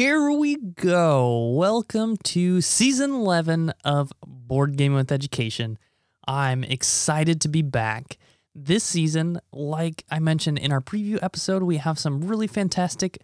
here we go. Welcome to season 11 of Board Gaming with Education. I'm excited to be back. This season, like I mentioned in our preview episode, we have some really fantastic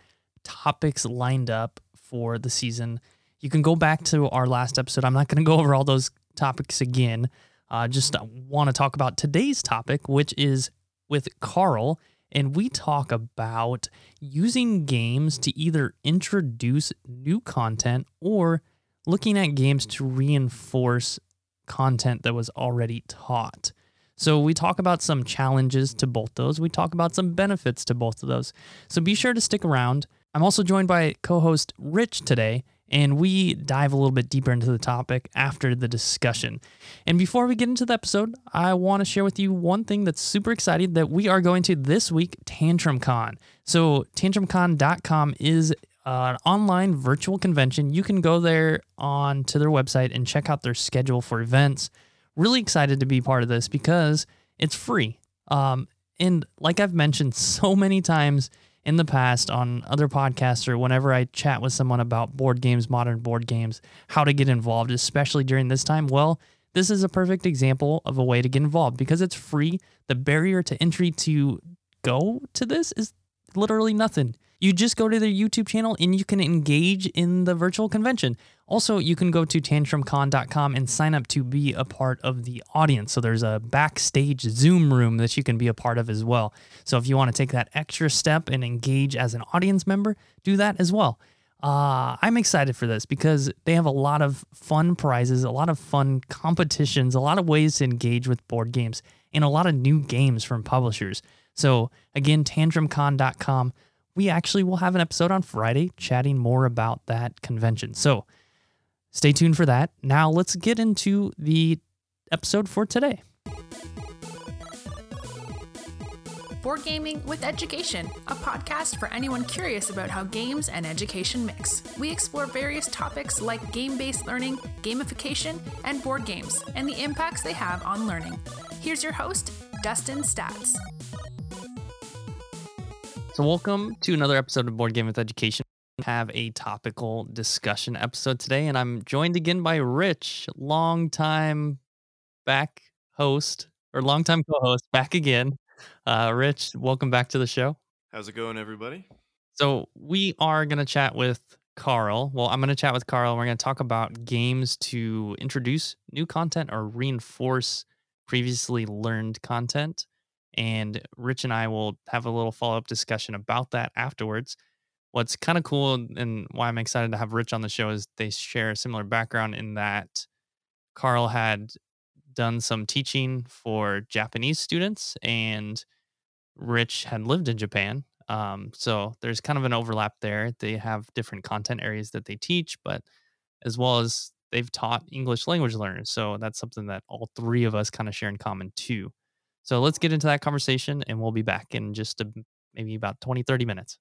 topics lined up for the season. You can go back to our last episode. I'm not going to go over all those topics again. Uh, just want to talk about today's topic, which is with Carl and we talk about using games to either introduce new content or looking at games to reinforce content that was already taught. So we talk about some challenges to both those. We talk about some benefits to both of those. So be sure to stick around. I'm also joined by co-host Rich today, and we dive a little bit deeper into the topic after the discussion. And before we get into the episode, I want to share with you one thing that's super exciting that we are going to this week Tantrum Con. So, tantrumcon.com is an online virtual convention. You can go there on to their website and check out their schedule for events. Really excited to be part of this because it's free. Um, and like I've mentioned so many times, in the past on other podcasts or whenever I chat with someone about board games, modern board games, how to get involved, especially during this time, well, this is a perfect example of a way to get involved because it's free. The barrier to entry to go to this is literally nothing. You just go to their YouTube channel and you can engage in the virtual convention. Also, you can go to tantrumcon.com and sign up to be a part of the audience. So there's a backstage Zoom room that you can be a part of as well. So if you want to take that extra step and engage as an audience member, do that as well. Uh, I'm excited for this because they have a lot of fun prizes, a lot of fun competitions, a lot of ways to engage with board games, and a lot of new games from publishers. So again, tantrumcon.com we actually will have an episode on Friday chatting more about that convention. So stay tuned for that. Now let's get into the episode for today. Board Gaming with Education, a podcast for anyone curious about how games and education mix. We explore various topics like game based learning, gamification, and board games, and the impacts they have on learning. Here's your host, Dustin Staats. So, welcome to another episode of Board Gaming with Education. We have a topical discussion episode today, and I'm joined again by Rich, longtime back host or longtime co-host, back again. Uh, Rich, welcome back to the show. How's it going, everybody? So, we are going to chat with Carl. Well, I'm going to chat with Carl. We're going to talk about games to introduce new content or reinforce previously learned content. And Rich and I will have a little follow up discussion about that afterwards. What's kind of cool and why I'm excited to have Rich on the show is they share a similar background in that Carl had done some teaching for Japanese students and Rich had lived in Japan. Um, so there's kind of an overlap there. They have different content areas that they teach, but as well as they've taught English language learners. So that's something that all three of us kind of share in common too. So let's get into that conversation and we'll be back in just a, maybe about 20, 30 minutes.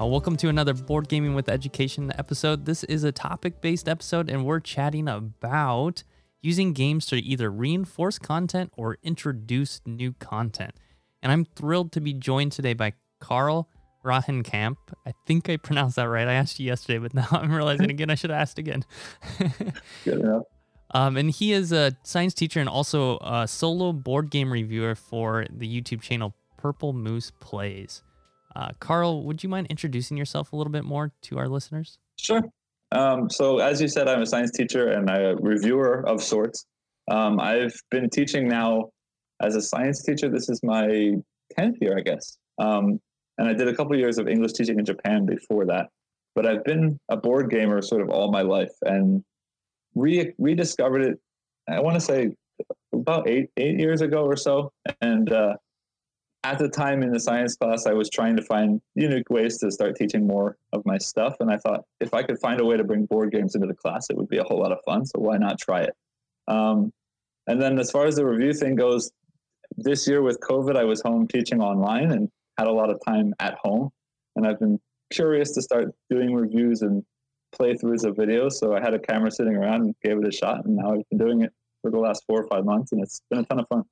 Uh, welcome to another Board Gaming with Education episode. This is a topic based episode, and we're chatting about using games to either reinforce content or introduce new content. And I'm thrilled to be joined today by Carl Camp. I think I pronounced that right. I asked you yesterday, but now I'm realizing again I should have asked again. Good enough. Um, and he is a science teacher and also a solo board game reviewer for the YouTube channel Purple Moose Plays. Uh, Carl, would you mind introducing yourself a little bit more to our listeners? Sure. Um, so, as you said, I'm a science teacher and a reviewer of sorts. Um, I've been teaching now as a science teacher. This is my 10th year, I guess. Um, and I did a couple of years of English teaching in Japan before that. But I've been a board gamer sort of all my life and re- rediscovered it. I want to say about eight eight years ago or so. And uh, at the time in the science class, I was trying to find unique ways to start teaching more of my stuff. And I thought if I could find a way to bring board games into the class, it would be a whole lot of fun. So why not try it? Um, and then as far as the review thing goes, this year with COVID, I was home teaching online and had a lot of time at home, and I've been curious to start doing reviews and playthroughs of videos. So I had a camera sitting around and gave it a shot, and now I've been doing it for the last four or five months, and it's been a ton of fun.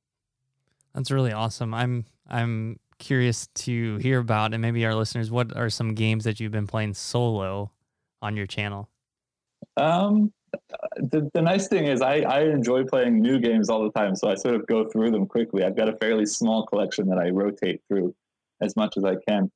That's really awesome. I'm I'm curious to hear about, and maybe our listeners, what are some games that you've been playing solo on your channel? Um, the, the nice thing is I, I enjoy playing new games all the time, so I sort of go through them quickly. I've got a fairly small collection that I rotate through as much as I can.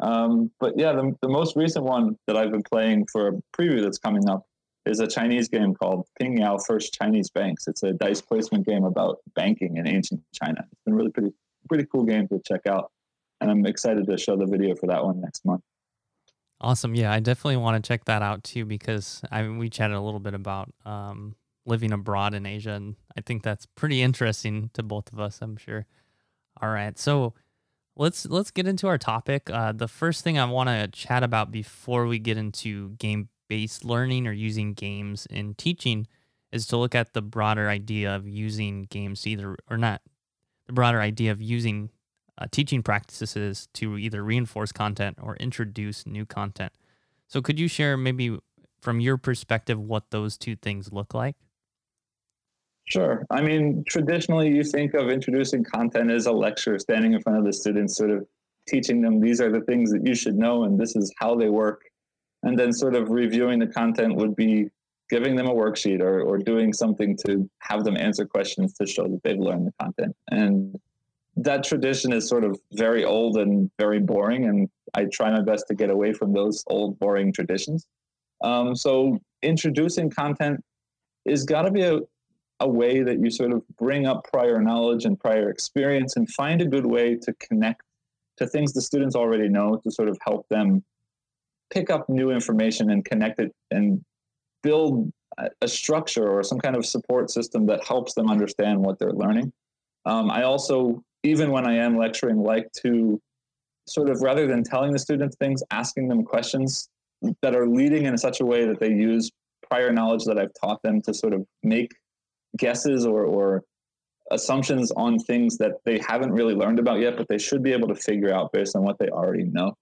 Um, but yeah, the, the most recent one that I've been playing for a preview that's coming up is a Chinese game called Ping Yao First Chinese Banks. It's a dice placement game about banking in ancient China. It's been really pretty pretty cool game to check out, and I'm excited to show the video for that one next month. Awesome. Yeah, I definitely want to check that out too because I mean, we chatted a little bit about um, living abroad in Asia, and I think that's pretty interesting to both of us. I'm sure. All right, so let's let's get into our topic. Uh, the first thing I want to chat about before we get into game based learning or using games in teaching is to look at the broader idea of using games either or not the broader idea of using uh, teaching practices to either reinforce content or introduce new content. So, could you share maybe from your perspective what those two things look like? Sure. I mean, traditionally, you think of introducing content as a lecture, standing in front of the students, sort of teaching them these are the things that you should know and this is how they work. And then, sort of reviewing the content would be giving them a worksheet or, or doing something to have them answer questions to show that they've learned the content. And that tradition is sort of very old and very boring, and I try my best to get away from those old, boring traditions. Um, so introducing content is got to be a, a way that you sort of bring up prior knowledge and prior experience and find a good way to connect to things the students already know to sort of help them pick up new information and connect it and build a structure or some kind of support system that helps them understand what they're learning. Um, I also even when I am lecturing, like to sort of rather than telling the students things, asking them questions that are leading in such a way that they use prior knowledge that I've taught them to sort of make guesses or, or assumptions on things that they haven't really learned about yet, but they should be able to figure out based on what they already know.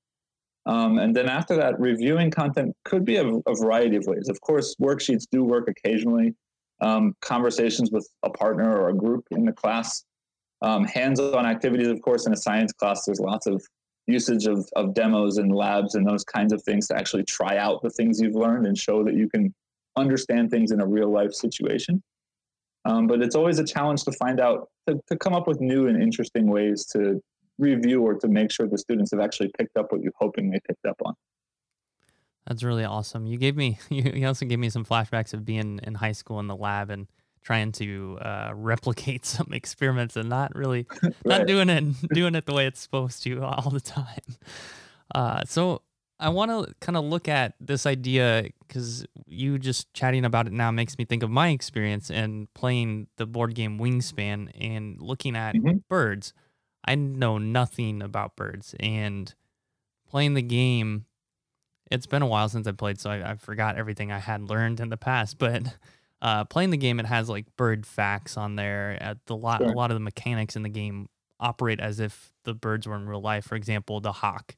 Um, and then after that, reviewing content could be a, a, variety of ways. Of course, worksheets do work occasionally. Um, conversations with a partner or a group in the class um, hands-on activities, of course, in a science class, there's lots of usage of, of demos and labs and those kinds of things to actually try out the things you've learned and show that you can understand things in a real life situation. Um, but it's always a challenge to find out, to, to come up with new and interesting ways to review or to make sure the students have actually picked up what you're hoping they picked up on. That's really awesome. You gave me, you also gave me some flashbacks of being in high school in the lab and trying to uh, replicate some experiments and not really right. not doing it doing it the way it's supposed to all the time. Uh, so I want to kind of look at this idea because you just chatting about it now makes me think of my experience and playing the board game Wingspan and looking at mm-hmm. birds. I know nothing about birds and playing the game. It's been a while since I played, so I, I forgot everything I had learned in the past. But uh, playing the game, it has like bird facts on there. At the lot, sure. a lot of the mechanics in the game operate as if the birds were in real life. For example, the hawk.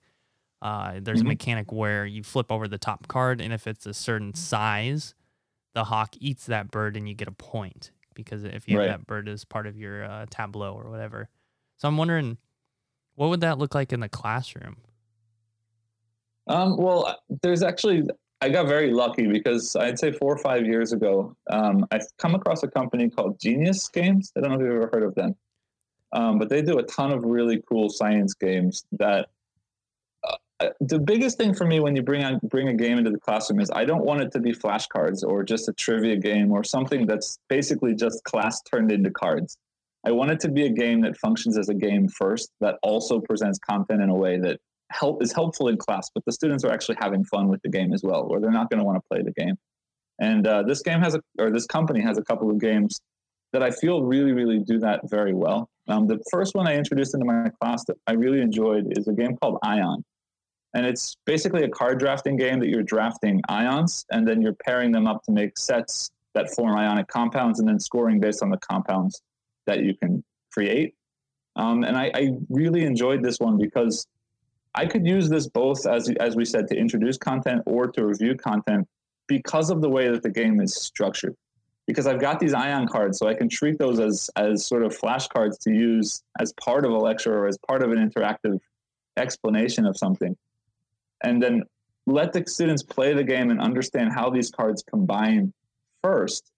Uh, there's mm-hmm. a mechanic where you flip over the top card, and if it's a certain size, the hawk eats that bird, and you get a point because if you right. have that bird as part of your uh, tableau or whatever. So I'm wondering, what would that look like in the classroom? Um, well, there's actually I got very lucky because I'd say four or five years ago, um, I've come across a company called Genius Games. I don't know if you've ever heard of them, um, but they do a ton of really cool science games. That the biggest thing for me when you bring on bring a game into the classroom is I don't want it to be flashcards or just a trivia game or something that's basically just class turned into cards. I want it to be a game that functions as a game first, that also presents content in a way that help is helpful in class, but the students are actually having fun with the game as well, or they're not going to want to play the game. And uh, this game has a, or this company has a couple of games that I feel really, really do that very well. Um, the first one I introduced into my class that I really enjoyed is a game called Ion. And it's basically a card drafting game that you're drafting ions and then you're pairing them up to make sets that form ionic compounds and then scoring based on the compounds that you can create. Um, and I, I really enjoyed this one because I could use this both as as we said to introduce content or to review content because of the way that the game is structured. because I've got these ion cards, so I can treat those as as sort of flashcards to use as part of a lecture or as part of an interactive explanation of something, and then let the students play the game and understand how these cards combine first,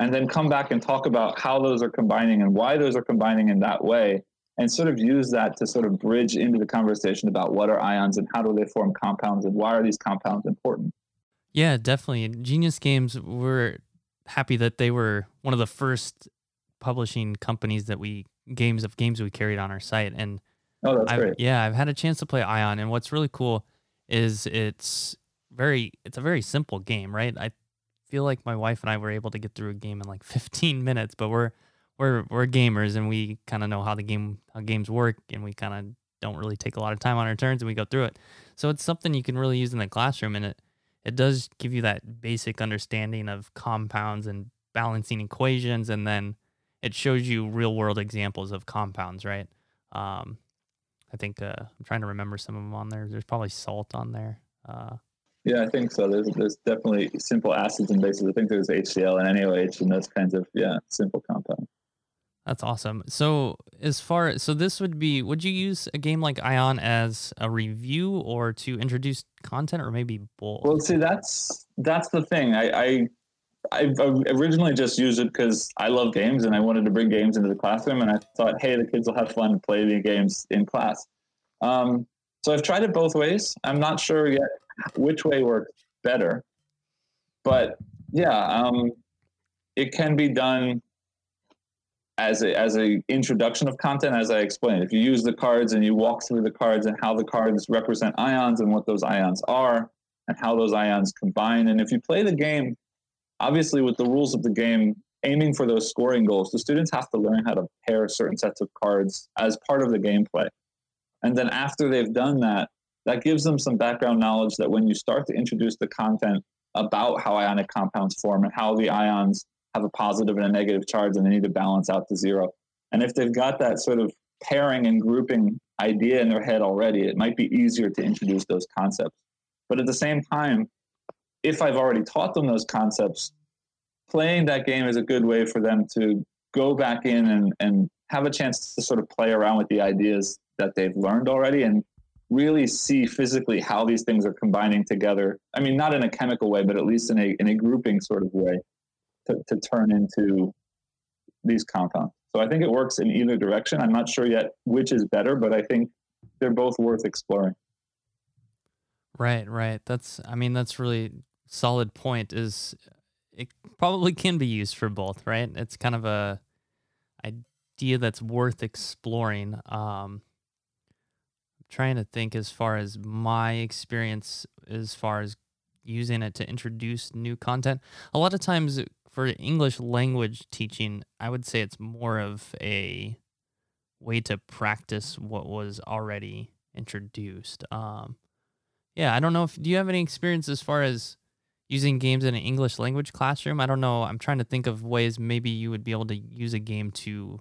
and then come back and talk about how those are combining and why those are combining in that way, and sort of use that to sort of bridge into the conversation about what are ions and how do they form compounds and why are these compounds important. Yeah, definitely. Genius Games were happy that they were one of the first publishing companies that we games of games we carried on our site and oh that's I've, great yeah i've had a chance to play ion and what's really cool is it's very it's a very simple game right? I feel like my wife and i were able to get through a game in like 15 minutes but we're we're we're gamers and we kind of know how the game how games work and we kind of don't really take a lot of time on our turns and we go through it. So it's something you can really use in the classroom and it it does give you that basic understanding of compounds and balancing equations and then it shows you real world examples of compounds right? Um, i think uh, i'm trying to remember some of them on there there's probably salt on there uh, yeah i think so there's there's definitely simple acids and bases i think there's hcl and NaOH and those kinds of yeah simple compounds that's awesome. So as far so this would be would you use a game like Ion as a review or to introduce content or maybe both? Well, see that's that's the thing. I I, I originally just used it because I love games and I wanted to bring games into the classroom and I thought, hey, the kids will have fun playing games in class. Um, so I've tried it both ways. I'm not sure yet which way works better, but yeah, um, it can be done as a as a introduction of content as i explained if you use the cards and you walk through the cards and how the cards represent ions and what those ions are and how those ions combine and if you play the game obviously with the rules of the game aiming for those scoring goals the students have to learn how to pair certain sets of cards as part of the gameplay and then after they've done that that gives them some background knowledge that when you start to introduce the content about how ionic compounds form and how the ions have a positive and a negative charge and they need to balance out to zero. And if they've got that sort of pairing and grouping idea in their head already, it might be easier to introduce those concepts. But at the same time, if I've already taught them those concepts, playing that game is a good way for them to go back in and, and have a chance to sort of play around with the ideas that they've learned already and really see physically how these things are combining together. I mean, not in a chemical way, but at least in a, in a grouping sort of way to, to turn into these compounds. So I think it works in either direction. I'm not sure yet which is better, but I think they're both worth exploring. Right, right. That's I mean that's really solid point is it probably can be used for both, right? It's kind of a idea that's worth exploring. Um trying to think as far as my experience as far as using it to introduce new content. A lot of times for English language teaching, I would say it's more of a way to practice what was already introduced. Um, yeah, I don't know if do you have any experience as far as using games in an English language classroom? I don't know. I'm trying to think of ways maybe you would be able to use a game to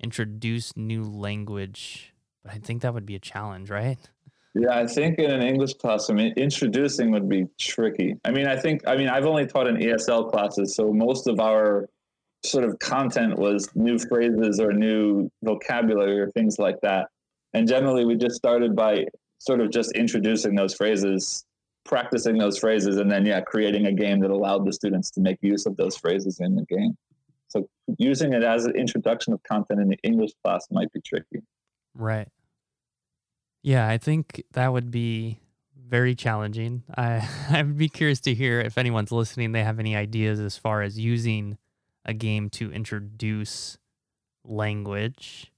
introduce new language, but I think that would be a challenge, right? Yeah, I think in an English class, I mean, introducing would be tricky. I mean, I think, I mean, I've only taught in ESL classes, so most of our sort of content was new phrases or new vocabulary or things like that. And generally, we just started by sort of just introducing those phrases, practicing those phrases, and then, yeah, creating a game that allowed the students to make use of those phrases in the game. So using it as an introduction of content in the English class might be tricky. Right. Yeah, I think that would be very challenging. I I'd be curious to hear if anyone's listening, they have any ideas as far as using a game to introduce language.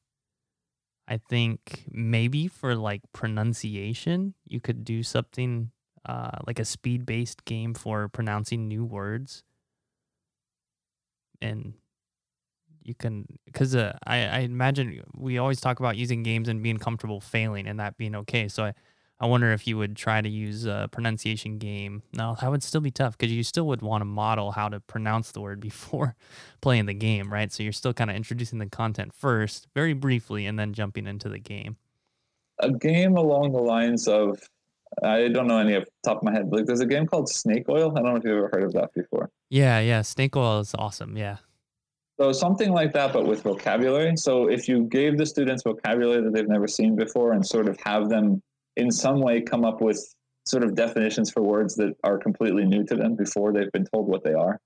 I think maybe for like pronunciation, you could do something uh, like a speed based game for pronouncing new words. And you can because uh, I, I imagine we always talk about using games and being comfortable failing and that being okay. So i i wonder if you would try to use a pronunciation game. No that would still be tough because you still would want to model how to pronounce the word before playing the game right? So you're still kind of introducing the content first very briefly and then jumping into the game. A game along the lines of I don't know any off the top of my head. Like, there's a game called Snake Oil. I don't know if you've ever heard of that before. Yeah, yeah. Snake oil is awesome. Yeah. So something like that, but with vocabulary. So if you gave the students vocabulary that they've never seen before, and sort of have them in some way come up with sort of definitions for words that are completely new to them before they've been told what they are,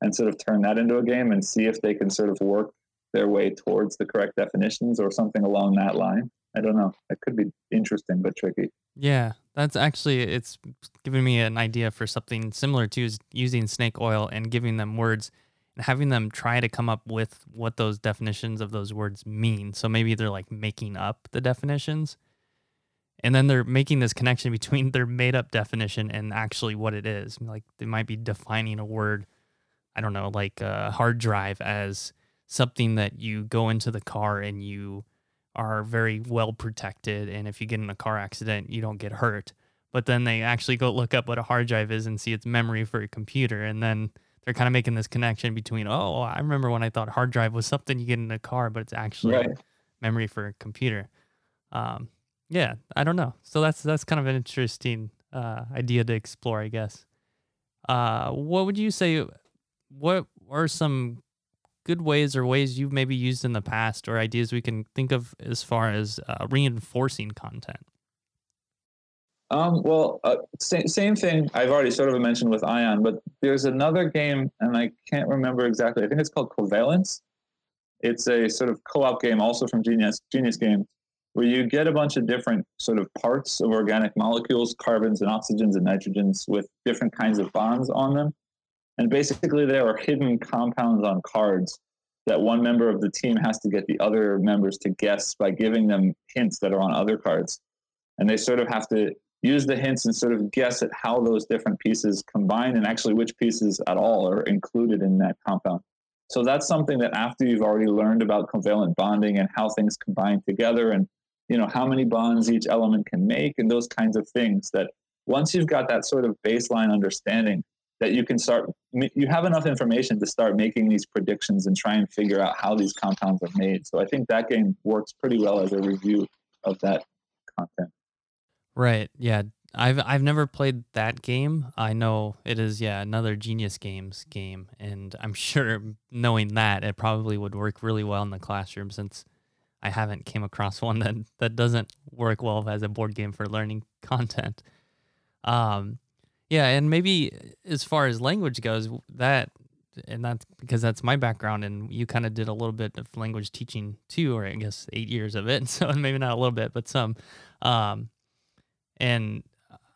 and sort of turn that into a game and see if they can sort of work their way towards the correct definitions or something along that line. I don't know. It could be interesting but tricky. Yeah, that's actually it's giving me an idea for something similar to is using snake oil and giving them words and having them try to come up with what those definitions of those words mean. So maybe they're like making up the definitions. And then they're making this connection between their made up definition and actually what it is. Like they might be defining a word, I don't know, like a hard drive as something that you go into the car and you are very well protected. And if you get in a car accident, you don't get hurt. But then they actually go look up what a hard drive is and see its memory for a computer. And then they're kind of making this connection between, oh, I remember when I thought hard drive was something you get in a car, but it's actually Right. memory for a computer. Um, yeah, I don't know. So that's that's kind of an interesting uh, idea to explore, I guess. Uh, what would you say? What are some good ways or ways you've maybe used in the past, or ideas we can think of as far as uh, reinforcing content? Um, well, uh, same, same thing I've already sort of mentioned with Ion, but there's another game, and I can't remember exactly. I think it's called Covalence. It's a sort of co-op game, also from Genius Genius Games, where you get a bunch of different sort of parts of organic molecules, carbons and oxygens and nitrogens, with different kinds of bonds on them. And basically, there are hidden compounds on cards that one member of the team has to get the other members to guess by giving them hints that are on other cards. And they sort of have to use the hints and sort of guess at how those different pieces combine and actually which pieces at all are included in that compound. So that's something that after you've already learned about covalent bonding and how things combine together and you know how many bonds each element can make and those kinds of things that once you've got that sort of baseline understanding that you can start you have enough information to start making these predictions and try and figure out how these compounds are made. So I think that game works pretty well as a review of that content. Right. Yeah. I've I've never played that game. I know it is yeah another Genius Games game, and I'm sure knowing that it probably would work really well in the classroom since I haven't came across one that that doesn't work well as a board game for learning content. Um, yeah, and maybe as far as language goes, that and that's because that's my background, and you kind of did a little bit of language teaching too, or I guess eight years of it. So maybe not a little bit, but some. Um, and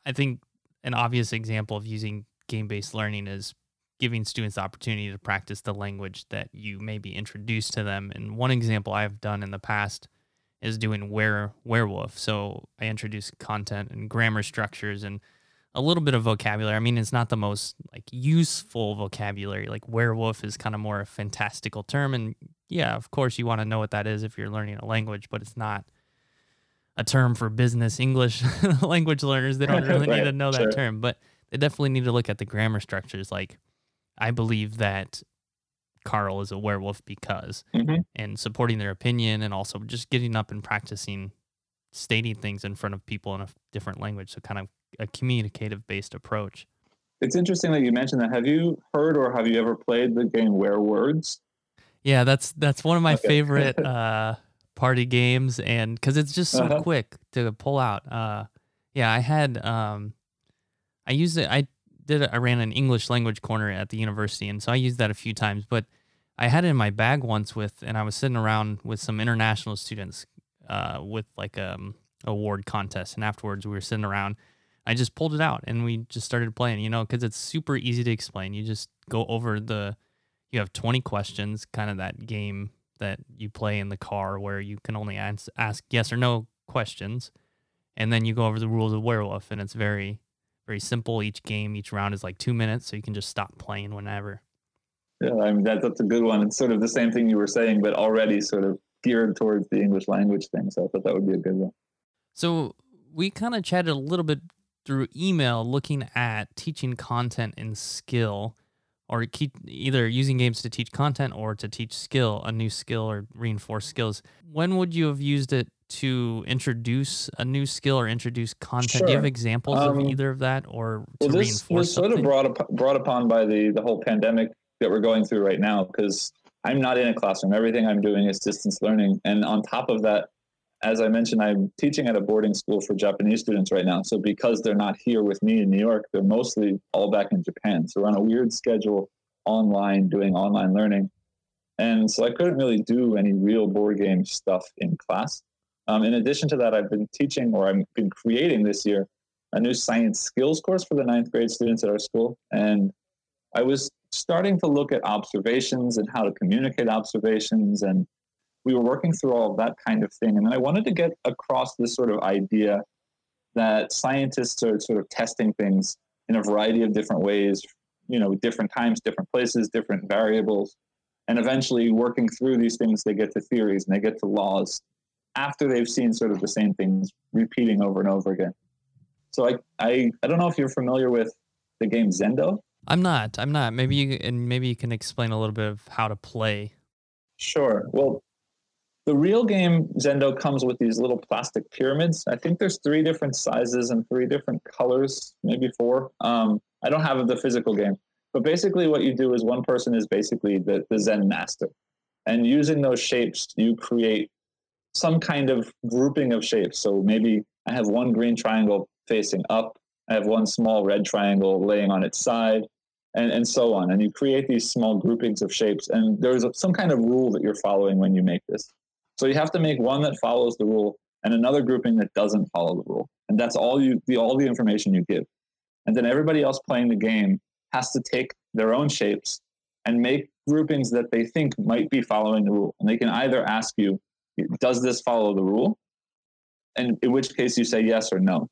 I think an obvious example of using game based learning is giving students the opportunity to practice the language that you maybe introduced to them. And one example I've done in the past is doing were werewolf. So I introduce content and grammar structures and a little bit of vocabulary. I mean, it's not the most like useful vocabulary. Like werewolf is kind of more a fantastical term, and yeah, of course you want to know what that is if you're learning a language, but it's not a term for business English language learners. They don't really need to know that sure. term, but they definitely need to look at the grammar structures. Like, I believe that Carl is a werewolf because, Mhm. and supporting their opinion, and also just getting up and practicing stating things in front of people in a different language. So, kind of a communicative based approach. It's interesting that you mentioned that. Have you heard or have you ever played the game Werewords? Yeah, that's that's one of my Okay. favorite uh, party games, and because it's just so Uh-huh. quick to pull out. Uh, yeah, I had um, I used it. I did. I ran an English language corner at the university, and so I used that a few times. But I had it in my bag once with, and I was sitting around with some international students uh, with like um award contest, and afterwards we were sitting around. I just pulled it out and we just started playing. You know, because it's super easy to explain. You just go over the you have 20 questions, kind of that game that you play in the car where you can only ans- ask yes or no questions. And then you go over the rules of werewolf, and it's very, very simple. Each game, each round is like two minutes, so you can just stop playing whenever. Yeah, I mean that, that's a good one. It's sort of the same thing you were saying, but already sort of geared towards the English language thing. So I thought that would be a good one. So we kind of chatted a little bit through email looking at teaching content and skill or keep either using games to teach content or to teach skill, a new skill or reinforce skills. When would you have used it to introduce a new skill or introduce content? Do you have examples Um, of either of that, or to well, this reinforce was sort of brought up, brought upon by the the whole pandemic that we're going through right now. Because I'm not in a classroom. Everything I'm doing is distance learning, and on top of that, as I mentioned, I'm teaching at a boarding school for Japanese students right now. So because they're not here with me in New York, they're mostly all back in Japan. So we're on a weird schedule online, doing online learning, and so I couldn't really do any real board game stuff in class. Um, in addition to that, I've been teaching or I've been creating this year a new science skills course for the ninth grade students at our school. And I was starting to look at observations and how to communicate observations. And we were working through all of that kind of thing. And then I wanted to get across this sort of idea that scientists are sort of testing things in a variety of different ways, you know, different times, different places, different variables. And eventually, working through these things, they get to theories and they get to laws after they've seen sort of the same things repeating over and over again. So I, I, I don't know if you're familiar with the game Zendo. I'm not. I'm not. Maybe you and maybe you can explain a little bit of how to play. Sure. Well, the real game Zendo comes with these little plastic pyramids. I think there's three different sizes and three different colors, maybe four. Um, I don't have the physical game, but basically what you do is one person is basically the, the Zen master, and using those shapes, you create some kind of grouping of shapes. So maybe I have one green triangle facing up. I have one small red triangle laying on its side and, and so on. And you create these small groupings of shapes. And there's some kind of rule that you're following when you make this. So you have to make one that follows the rule and another grouping that doesn't follow the rule. And that's all you the all the information you give. And then everybody else playing the game has to take their own shapes and make groupings that they think might be following the rule. And they can either ask you, does this follow the rule? And in which case you say yes or no.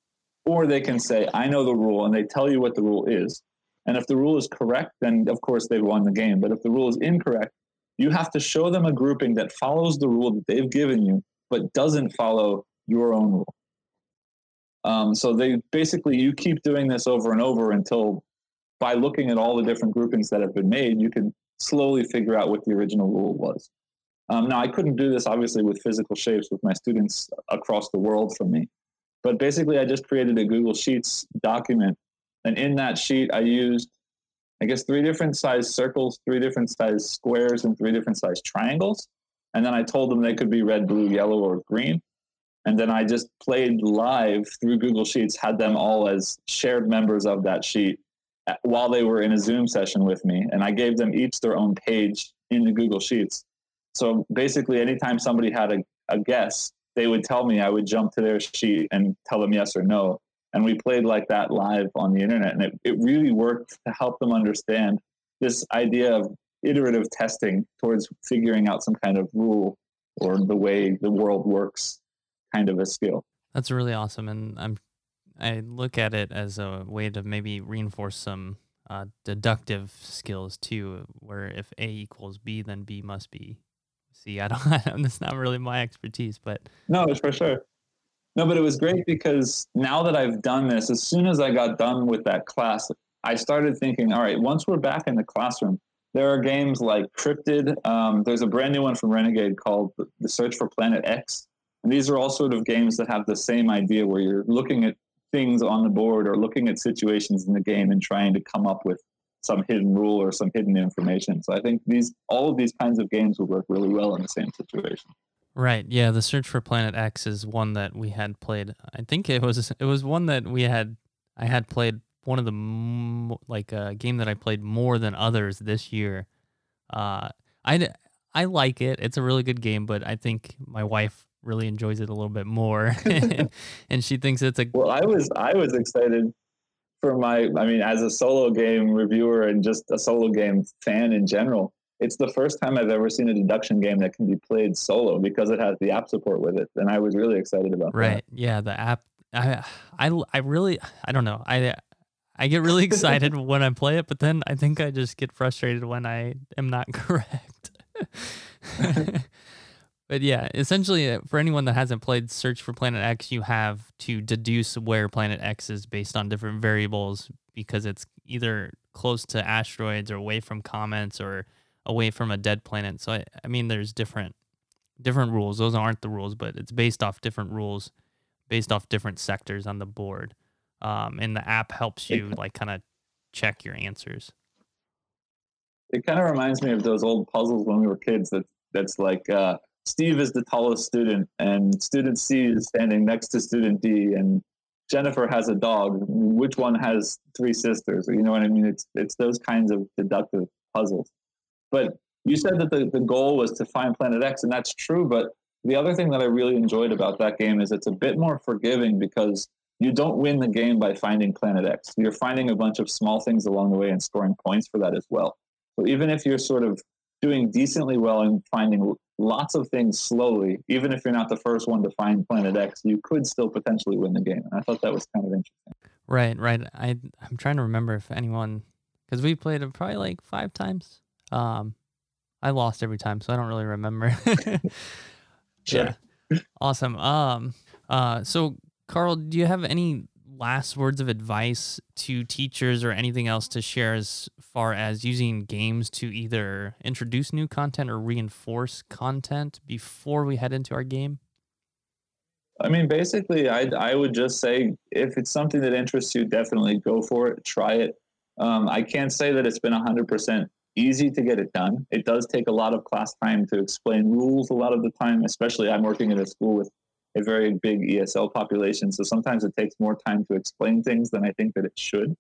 Or they can say, I know the rule, and they tell you what the rule is. And if the rule is correct, then of course they've won the game. But if the rule is incorrect, you have to show them a grouping that follows the rule that they've given you, but doesn't follow your own rule. Um, so they basically you keep doing this over and over until by looking at all the different groupings that have been made, you can slowly figure out what the original rule was. Um, now I couldn't do this obviously with physical shapes with my students across the world from me, but basically I just created a Google Sheets document, and in that sheet I used I guess three different size circles, three different size squares, and three different size triangles. And then I told them they could be red, blue, yellow, or green. And then I just played live through Google Sheets, had them all as shared members of that sheet uh, while they were in a Zoom session with me. And I gave them each their own page in the Google Sheets. So basically, anytime somebody had a, a guess, they would tell me, I would jump to their sheet and tell them yes or no and we played like that live on the internet and it, it really worked to help them understand this idea of iterative testing towards figuring out some kind of rule or the way the world works kind of a skill That's really awesome, and I'm I look at it as a way to maybe reinforce some uh, deductive skills too, where if A equals B, then B must be C. I don't. that's not really my expertise, but no it's for sure no but it was great because now that i've done this as soon as i got done with that class i started thinking all right once we're back in the classroom there are games like cryptid um, there's a brand new one from renegade called the search for planet x. And these are all sort of games that have the same idea where you're looking at things on the board or looking at situations in the game and trying to come up with some hidden rule or some hidden information. So i think these all of these kinds of games would work really well in the same situation Right. Yeah, the search for Planet X is one that we had played. I think it was it was one that we had I had played one of the m- like a game that I played more than others this year. Uh I I like it. It's a really good game, but I think my wife really enjoys it a little bit more and, and she thinks it's a Well, I was I was excited for my I mean as a solo game reviewer and just a solo game fan in general. It's the first time I've ever seen a deduction game that can be played solo because it has the app support with it, and I was really excited about that. Right. Yeah, the app I I I really I don't know. I I get really excited when I play it, but then I think I just get frustrated when I am not correct. but yeah, essentially uh, for anyone that hasn't played Search for Planet X, you have to deduce where Planet X is based on different variables because it's either close to asteroids or away from comets or away from a dead planet. So I, I mean there's different different rules. Those aren't the rules, but it's based off different rules, based off different sectors on the board. Um, and the app helps you like kind of check your answers. It kind of reminds me of those old puzzles when we were kids. That that's like uh, Steve is the tallest student, and student C is standing next to student D, and Jennifer has a dog. Which one has three sisters? You know what I mean? It's it's those kinds of deductive puzzles. But you said that the, the goal was to find Planet X, and that's true. But the other thing that I really enjoyed about that game is it's a bit more forgiving because you don't win the game by finding Planet X. You're finding a bunch of small things along the way and scoring points for that as well. So even if you're sort of doing decently well and finding lots of things slowly, even if you're not the first one to find Planet X, you could still potentially win the game. And I thought that was kind of interesting. Right, right. I I'm trying to remember if anyone because we played it probably like five times. Um, I lost every time, so I don't really remember. sure. Yeah. Awesome. Um, uh, so Carl, do you have any last words of advice to teachers or anything else to share as far as using games to either introduce new content or reinforce content before we head into our game? I mean, basically, I I would just say if it's something that interests you, definitely go for it, try it. Um, I can't say that it's been 100% easy to get it done. It does take a lot of class time to explain rules a lot of the time, especially I'm working at a school with a very big ESL population. So sometimes it takes more time to explain things than I think that it should.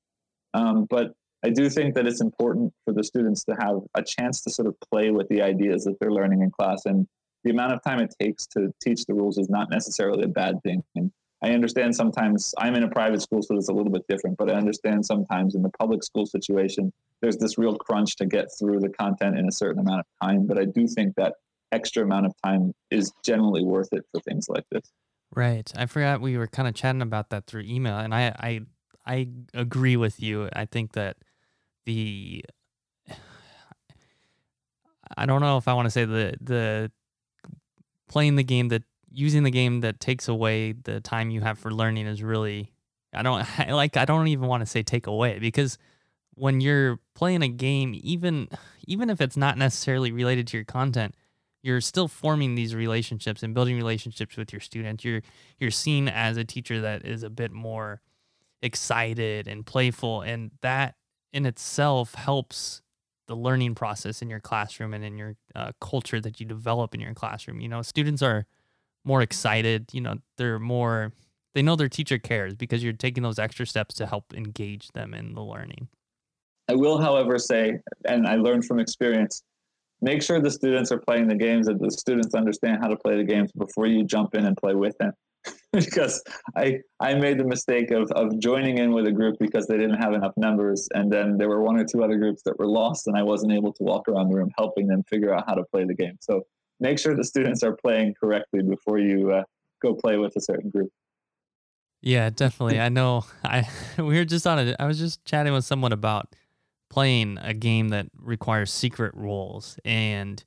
Um, but I do think that it's important for the students to have a chance to sort of play with the ideas that they're learning in class. And the amount of time it takes to teach the rules is not necessarily a bad thing. And I understand sometimes I'm in a private school, so it's a little bit different, but I understand sometimes in the public school situation, there's this real crunch to get through the content in a certain amount of time. But I do think that extra amount of time is generally worth it for things like this. Right. I forgot we were kind of chatting about that through email, and I I I agree with you. I think that the I don't know if I want to say the the playing the game that using the game that takes away the time you have for learning is really I don't I, like I don't even want to say take away because when you're playing a game even even if it's not necessarily related to your content you're still forming these relationships and building relationships with your students. You're you're seen as a teacher that is a bit more excited and playful, and that in itself helps the learning process in your classroom and in your uh, culture that you develop in your classroom. You know, students are more excited. You know, they're more they know their teacher cares because you're taking those extra steps to help engage them in the learning. I will, however, say, and I learned from experience, make sure the students are playing the games and the students understand how to play the games before you jump in and play with them because I I made the mistake of of joining in with a group because they didn't have enough numbers, and then there were one or two other groups that were lost, and I wasn't able to walk around the room helping them figure out how to play the game. So make sure the students are playing correctly before you uh, go play with a certain group. Yeah, definitely. I know. I we were just on it. I was just chatting with someone about playing a game that requires secret roles and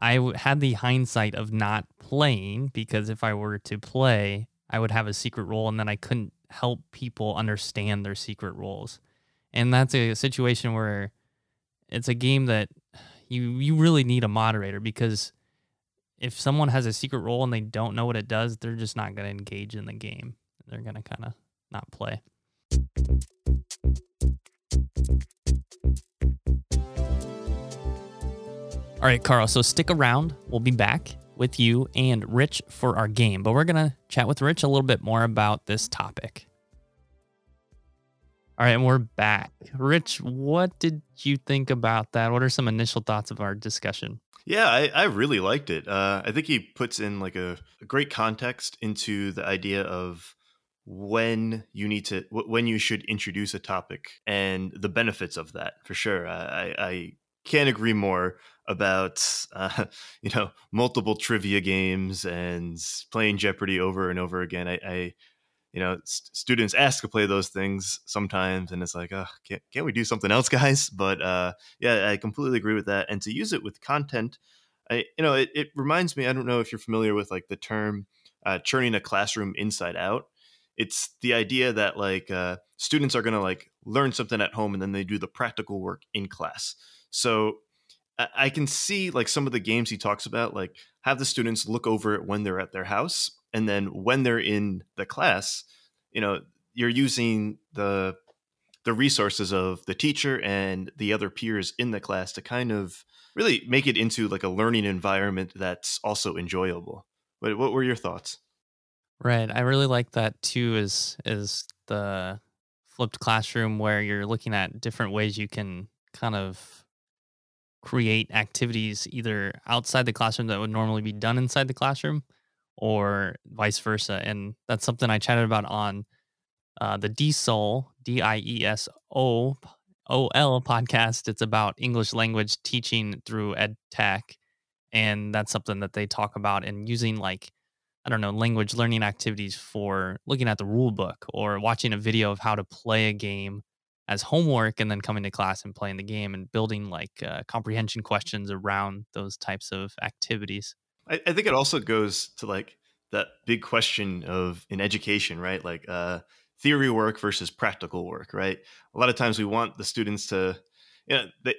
I w- had the hindsight of not playing because if I were to play, I would have a secret role and then I couldn't help people understand their secret roles. And that's a situation where it's a game that you you really need a moderator because if someone has a secret role and they don't know what it does, they're just not going to engage in the game. They're going to kind of not play. All right, Carl. So stick around. We'll be back with you and Rich for our game, but we're going to chat with Rich a little bit more about this topic. All right, and we're back. Rich, what did you think about that? What are some initial thoughts of our discussion? Yeah, I, I really liked it. Uh, I think he puts in like a, a great context into the idea of when you need to when you should introduce a topic and the benefits of that for sure i i can't agree more about uh, you know multiple trivia games and playing jeopardy over and over again i, I you know st- students ask to play those things sometimes and it's like oh can't, can't we do something else guys? But uh, yeah i completely agree with that and to use it with content i you know it, it reminds me i don't know if you're familiar with like the term uh, churning a classroom inside out. It's the idea that like uh, students are going to like learn something at home and then they do the practical work in class. So I can see like some of the games he talks about, like have the students look over it when they're at their house, and then when they're in the class, you know, you're using the the resources of the teacher and the other peers in the class to kind of really make it into like a learning environment that's also enjoyable. What, what were your thoughts? Right. I really like that too is is the flipped classroom where you're looking at different ways you can kind of create activities either outside the classroom that would normally be done inside the classroom or vice versa. And that's something I chatted about on uh, the DIESOL, D I E S O O L podcast. It's about English language teaching through ed tech. And that's something that they talk about and using like, I don't know, language learning activities for looking at the rule book or watching a video of how to play a game as homework and then coming to class and playing the game and building like uh, comprehension questions around those types of activities. I, I, think it also goes to like that big question of in education, right? Like uh, theory work versus practical work, right? A lot of times we want the students to, you know, they, at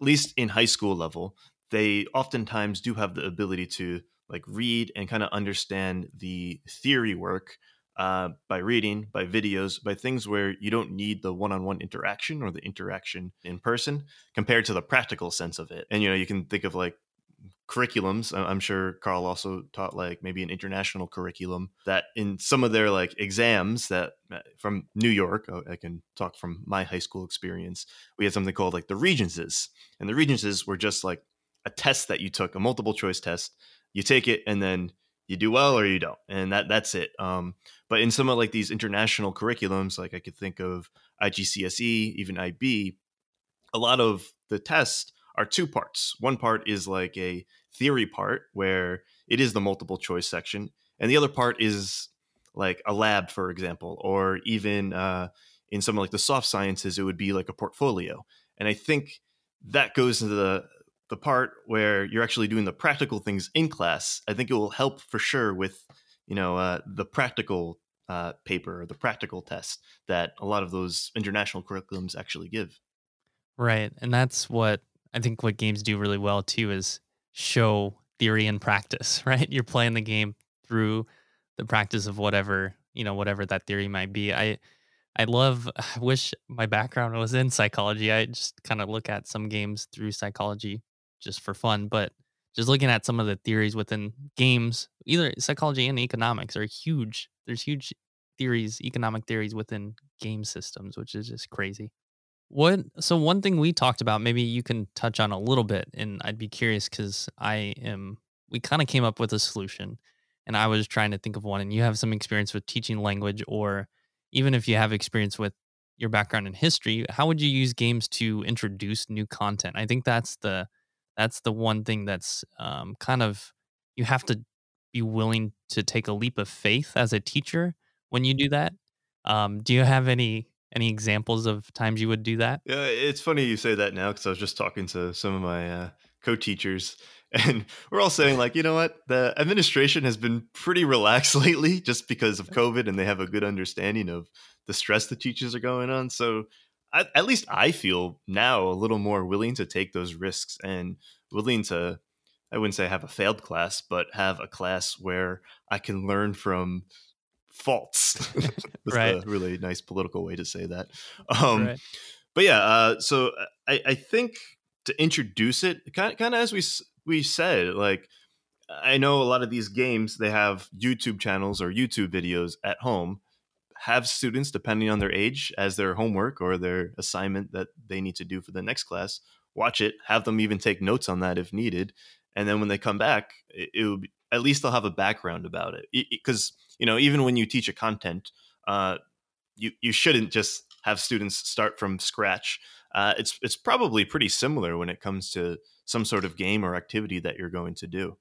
least in high school level, they oftentimes do have the ability to like read and kind of understand the theory work uh, by reading, by videos, by things where you don't need the one-on-one interaction or the interaction in person, compared to the practical sense of it. And you know, you can think of like curriculums. I'm sure Carl also taught like maybe an international curriculum that in some of their like exams that uh, from New York, oh, I can talk from my high school experience. We had something called like the Regents, and the Regents were just like a test that you took, a multiple choice test. You take it and then you do well or you don't and that that's it um, but in some of like these international curriculums like i could think of igcse even ib a lot of the tests are two parts one part is like a theory part where it is the multiple choice section and the other part is like a lab for example or even uh, in some like the soft sciences it would be like a portfolio and i think that goes into the the part where you're actually doing the practical things in class, I think it will help for sure with you know uh, the practical uh, paper or the practical test that a lot of those international curriculums actually give. Right, and that's what I think what games do really well too is show theory and practice. Right, you're playing the game through the practice of whatever you know whatever that theory might be. I I love. I wish my background was in psychology. I just kind of look at some games through psychology just for fun, but just looking at some of the theories within games, either psychology and economics are huge. There's huge theories, economic theories within game systems, which is just crazy. What so one thing we talked about, maybe you can touch on a little bit, and I'd be curious because I am we kind of came up with a solution and I was trying to think of one and you have some experience with teaching language or even if you have experience with your background in history, how would you use games to introduce new content? I think that's the that's the one thing that's um, kind of you have to be willing to take a leap of faith as a teacher when you do that. Um, do you have any any examples of times you would do that? Yeah, it's funny you say that now because I was just talking to some of my uh, co-teachers, and we're all saying like, you know what, the administration has been pretty relaxed lately, just because of COVID, and they have a good understanding of the stress the teachers are going on. So I, at least I feel now a little more willing to take those risks and willing to I wouldn't say have a failed class, but have a class where I can learn from faults. That's right. a really nice political way to say that. Um, right. But yeah, uh, so uh, I, I think to introduce it, kind of, kind of as we we said, like I know a lot of these games they have YouTube channels or YouTube videos at home, have students, depending on their age, as their homework or their assignment that they need to do for the next class, watch it, have them even take notes on that if needed. And then when they come back, it, it will be, at least they'll have a background about it. Because, you know, even when you teach a content, uh, you, you shouldn't just have students start from scratch. Uh, it's, it's probably pretty similar when it comes to some sort of game or activity that you're going to do.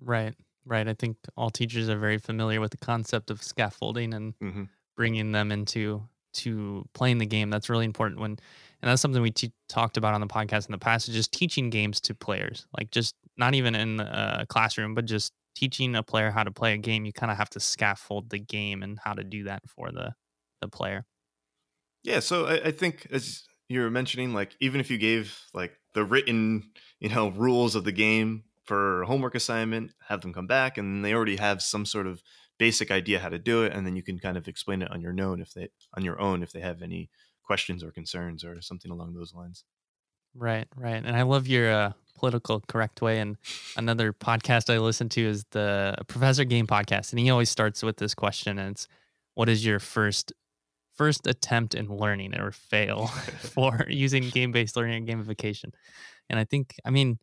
Right. Right. I think all teachers are very familiar with the concept of scaffolding and mm-hmm. bringing them into to playing the game. That's really important when, and that's something we t- talked about on the podcast in the past. Is just teaching games to players, like just not even in a classroom, but just teaching a player how to play a game. You kind of have to scaffold the game and how to do that for the the player. Yeah. So I, I think as you were mentioning, like even if you gave like the written, you know, rules of the game for homework assignment, have them come back, and they already have some sort of basic idea how to do it, and then you can kind of explain it on your own if they on your own if they have any questions or concerns or something along those lines. Right, right. And I love your uh, political correct way. And another podcast I listen to is the Professor Game podcast, and he always starts with this question, and it's, "What is your first first attempt in learning or fail for using game based learning and gamification?" And I think, I mean,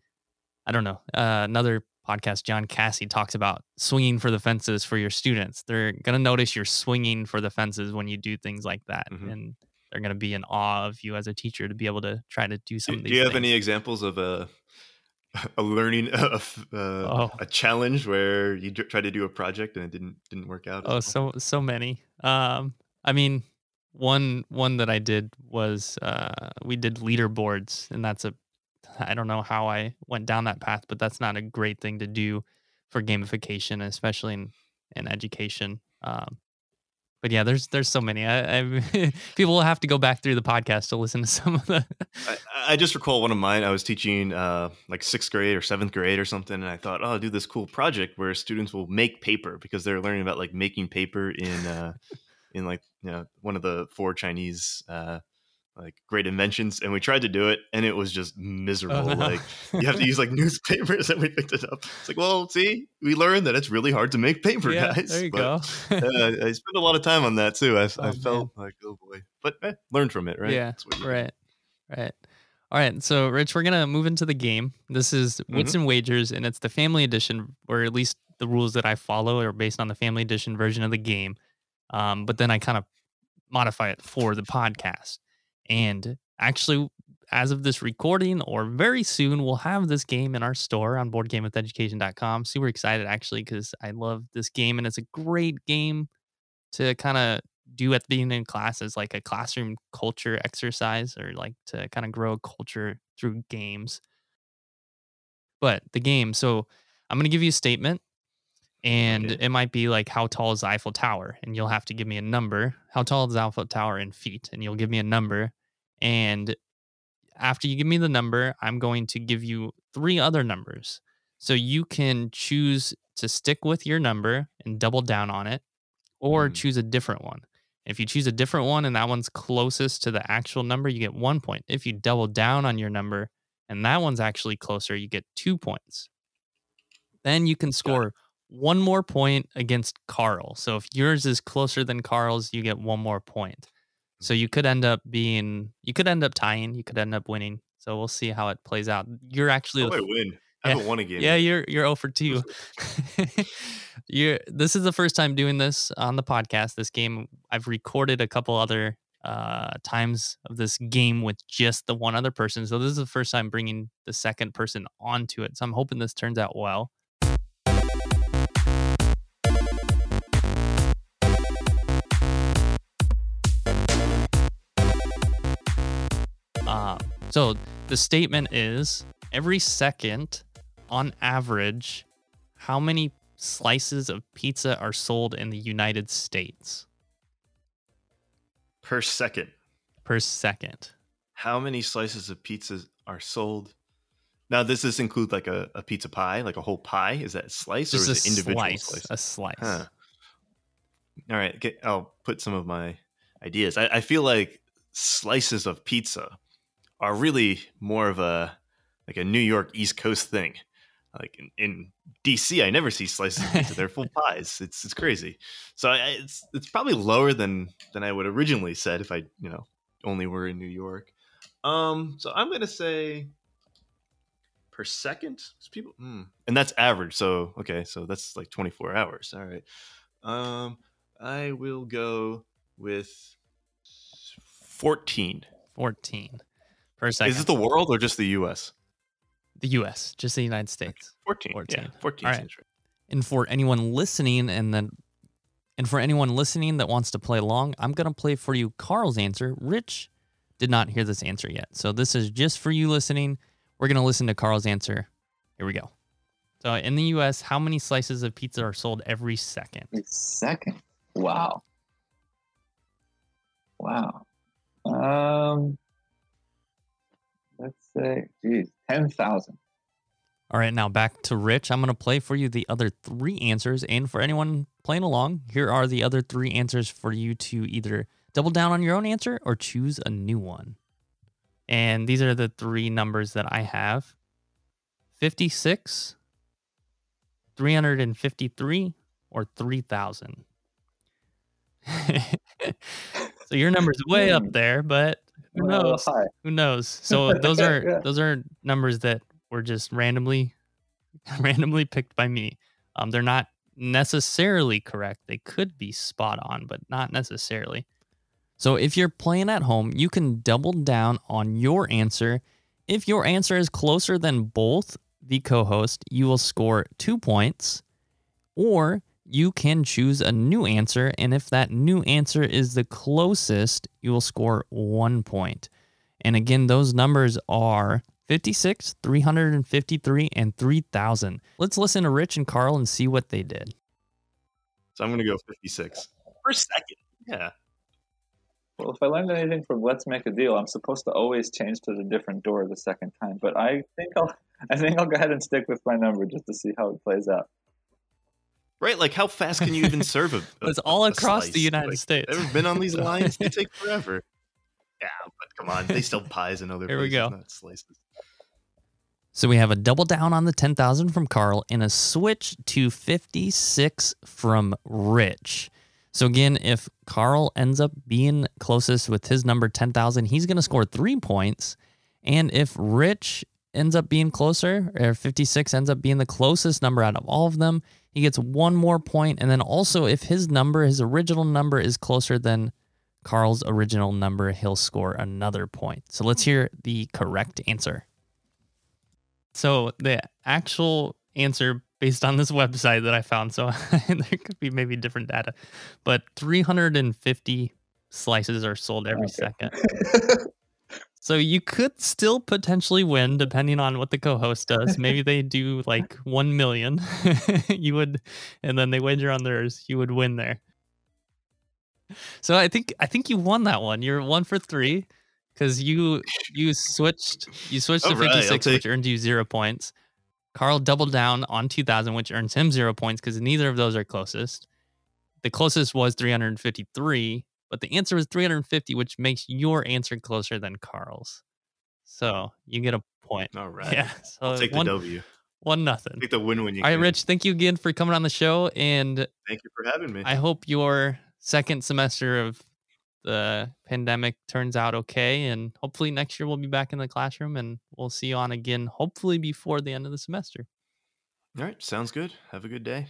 I don't know. Uh, another podcast, John Cassie talks about swinging for the fences for your students. They're gonna notice you're swinging for the fences when you do things like that, Mhm. and they're gonna be in awe of you as a teacher to be able to try to do some Do, of do you have things. any examples of a a learning a, f- uh, Oh. a challenge where you d- tried to do a project and it didn't didn't work out? Oh, well? so so many. Um, I mean, one one that I did was uh, we did leaderboards, and that's a I don't know how I went down that path, but that's not a great thing to do for gamification, especially in in education. Um, but yeah, there's there's so many. I, I people will have to go back through the podcast to listen to some of the. I, I just recall one of mine. I was teaching uh, like sixth grade or seventh grade or something, and I thought, oh, I'll do this cool project where students will make paper because they're learning about like making paper in uh, in like you know one of the four Chinese uh, like great inventions, and we tried to do it, and it was just miserable. no. Like you have to use like newspapers, and we picked it up. It's like, well, see, we learned that it's really hard to make paper, yeah, guys. there you But, go. uh, I spent a lot of time on that too. I, Oh, I man. felt like, oh boy, but eh, learn from it, right? Yeah, That's what you do. Right. Right. All right. So, Rich, we're going to move into the game. This is Wits and Wagers, and it's the family edition, or at least the rules that I follow are based on the family edition version of the game. Um, but then I kind of modify it for the podcast. And actually, as of this recording, or very soon, we'll have this game in our store on boardgamingwitheducation.com. Super excited, actually, because I love this game, and it's a great game to kind of do at the beginning of class as like a classroom culture exercise or like to kind of grow a culture through games. But the game, so I'm going to give you a statement and Okay. it might be like how tall is Eiffel Tower and you'll have to give me a number. How tall is Eiffel Tower in feet and you'll give me a number and after you give me the number, I'm going to give you three other numbers. So you can choose to stick with your number and double down on it or Mm. choose a different one. If you choose a different one and that one's closest to the actual number, you get one point. If you double down on your number and that one's actually closer, you get two points. Then you can score one more point against Carl. So if yours is closer than Carl's, you get one more point. So you could end up being, you could end up tying, you could end up winning. So we'll see how it plays out. You're actually do I win? I haven't won a game. yeah, you're you're 0 for 2. you're this is the first time doing this on the podcast. This game I've recorded a couple other uh times of this game with just the one other person. So this is the first time bringing the second person onto it. So I'm hoping this turns out well. So the statement is every second, on average, how many slices of pizza are sold in the United States Per second. per second? How many slices of pizza are sold? Now, does this include like a, a pizza pie, like a whole pie? Is that a slice Just or is it individual slice. slices? A slice. Huh. All right, okay, I'll put some of my ideas. I, I feel like slices of pizza are really more of a like a New York East Coast thing. Like in, in DC, I never see slices of pizza; they're full pies. It's it's crazy. So I, it's it's probably lower than than I would originally said if I you know only were in New York. Um, so I'm gonna say per second. People, hmm. and that's average. So okay, so that's like 24 hours. All right. Um, I will go with 14. 14 per second. Is it the world or just the U.S.? the U.S., just the United States. 14. 14. Yeah, 14 All right. seems. And for anyone listening, and then, and for anyone listening that wants to play along, I'm gonna play for you Carl's answer. Rich did not hear this answer yet, so this is just for you listening. We're gonna listen to Carl's answer. Here we go. So in the U.S., how many slices of pizza are sold every second? A second. Wow. Wow. Um, Let's say, geez, 10,000. All right, now back to Rich. I'm going to play for you the other three answers. And for anyone playing along, here are the other three answers for you to either double down on your own answer or choose a new one. And these are the three numbers that I have 56, 353, or 3,000. so your number's way up hmm. there, but who knows? high. Who knows? So those are Yeah. those are numbers that were just randomly randomly picked by me. Um, they're not necessarily correct. They could be spot on, but not necessarily. So if you're playing at home, you can double down on your answer. If your answer is closer than both the co-host, you will score 2 points or you can choose a new answer and if that new answer is the closest, you will score 1 point. And again, those numbers are 56, 353 and 3000. Let's listen to Rich and Carl and see what they did. So I'm going to go 56 for second. Yeah. Well, if I learned anything from Let's Make a Deal, I'm supposed to always change to the different door the second time. But I think I'll, I think I'll go ahead and stick with my number just to see how it plays out. Right. Like, how fast can you even serve a? It's all a across the? United Like, States. Ever been on these lines? They take forever. Yeah, but come on, they sell pies in other Here we go. not slices. So we have a double down on the 10,000 from Carl and a switch to 56 from Rich. So again, if Carl ends up being closest with his number 10,000, he's going to score 3 points. And if Rich ends up being closer or 56 ends up being the closest number out of all of them, he gets one more point and then also if his number, his original number is closer than Carl's original number, he'll score another point. So let's hear the correct answer. So the actual answer based on this website that I found, so there could be maybe different data, but 350 slices are sold every Okay. second. So you could still potentially win depending on what the co-host does. Maybe they do like 1 million. you would and then they wager on theirs, you would win there. So I think I think you won that one. You're 1 for 3 cuz you you switched you switched to All right, I'll 56 take- which earned you 0 points. Carl doubled down on 2000 which earns him 0 points cuz neither of those are closest. The closest was 353, but the answer was 350, which makes your answer closer than Carl's. So you get a point. All right. Yeah. So I'll take one, the W. one nothing. Take the win when you All right, can. Rich, thank you again for coming on the show. And Thank you for having me. I hope your second semester of the pandemic turns out okay. And hopefully next year we'll be back in the classroom and we'll see you on again, hopefully before the end of the semester. All right. Sounds good. Have a good day.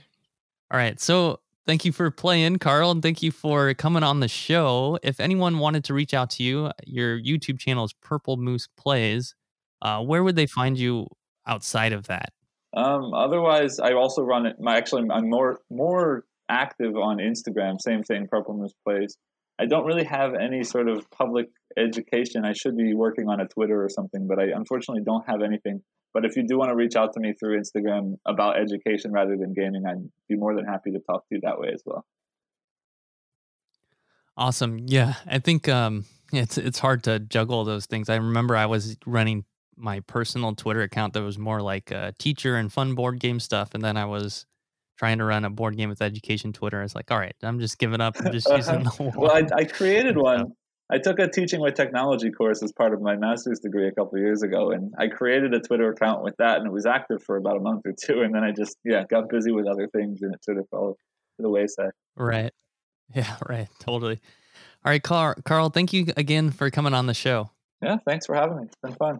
All right. So thank you for playing, Carl, and thank you for coming on the show. If anyone wanted to reach out to you, your YouTube channel is Purple Moose Plays. Uh, where would they find you outside of that? Um, otherwise, I also run it. My actually, I'm more more active on Instagram. Same thing, Purple Moose Plays. I don't really have any sort of public education. I should be working on a Twitter or something, but I unfortunately don't have anything. But if you do want to reach out to me through Instagram about education rather than gaming, I'd be more than happy to talk to you that way as well. Awesome. Yeah, I think um, it's it's hard to juggle those things. I remember I was running my personal Twitter account that was more like uh, teacher and fun board game stuff, and then I was trying to run a board game with education Twitter. I was like, all right, I'm just giving up. I'm just using the. Well, I, I created one. I took a teaching with technology course as part of my master's degree a couple of years ago, and I created a Twitter account with that, and it was active for about a month or two, and then I just yeah got busy with other things, and it sort of fell to the wayside. Right. Yeah, right. Totally. All right, Carl, Carl, thank you again for coming on the show. Yeah, thanks for having me. It's been fun.